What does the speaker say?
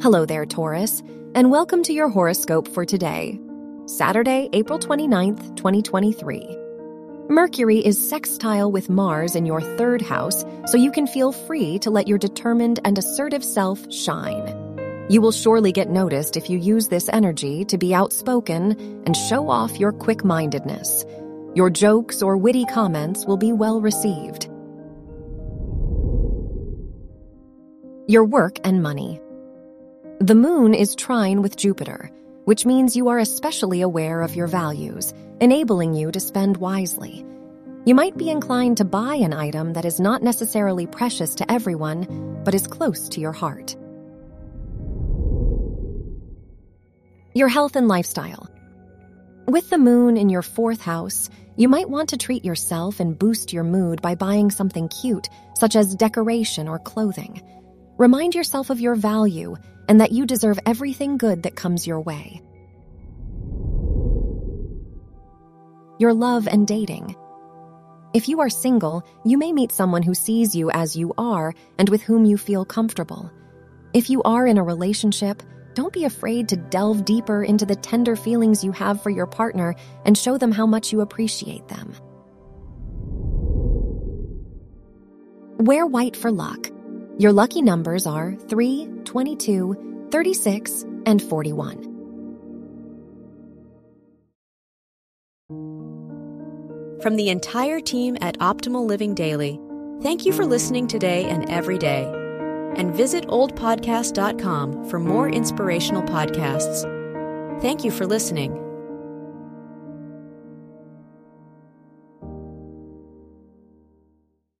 Hello there, Taurus, and welcome to your horoscope for today, Saturday, April 29th, 2023. Mercury is sextile with Mars in your third house, so you can feel free to let your determined and assertive self shine. You will surely get noticed if you use this energy to be outspoken and show off your quick mindedness. Your jokes or witty comments will be well received. Your work and money. The moon is trine with Jupiter, which means you are especially aware of your values, enabling you to spend wisely. You might be inclined to buy an item that is not necessarily precious to everyone, but is close to your heart. Your health and lifestyle. With the moon in your fourth house, you might want to treat yourself and boost your mood by buying something cute, such as decoration or clothing. Remind yourself of your value and that you deserve everything good that comes your way. Your love and dating. If you are single, you may meet someone who sees you as you are and with whom you feel comfortable. If you are in a relationship, don't be afraid to delve deeper into the tender feelings you have for your partner and show them how much you appreciate them. Wear white for luck. Your lucky numbers are 3, 22, 36, and 41. From the entire team at Optimal Living Daily, thank you for listening today and every day. And visit oldpodcast.com for more inspirational podcasts. Thank you for listening.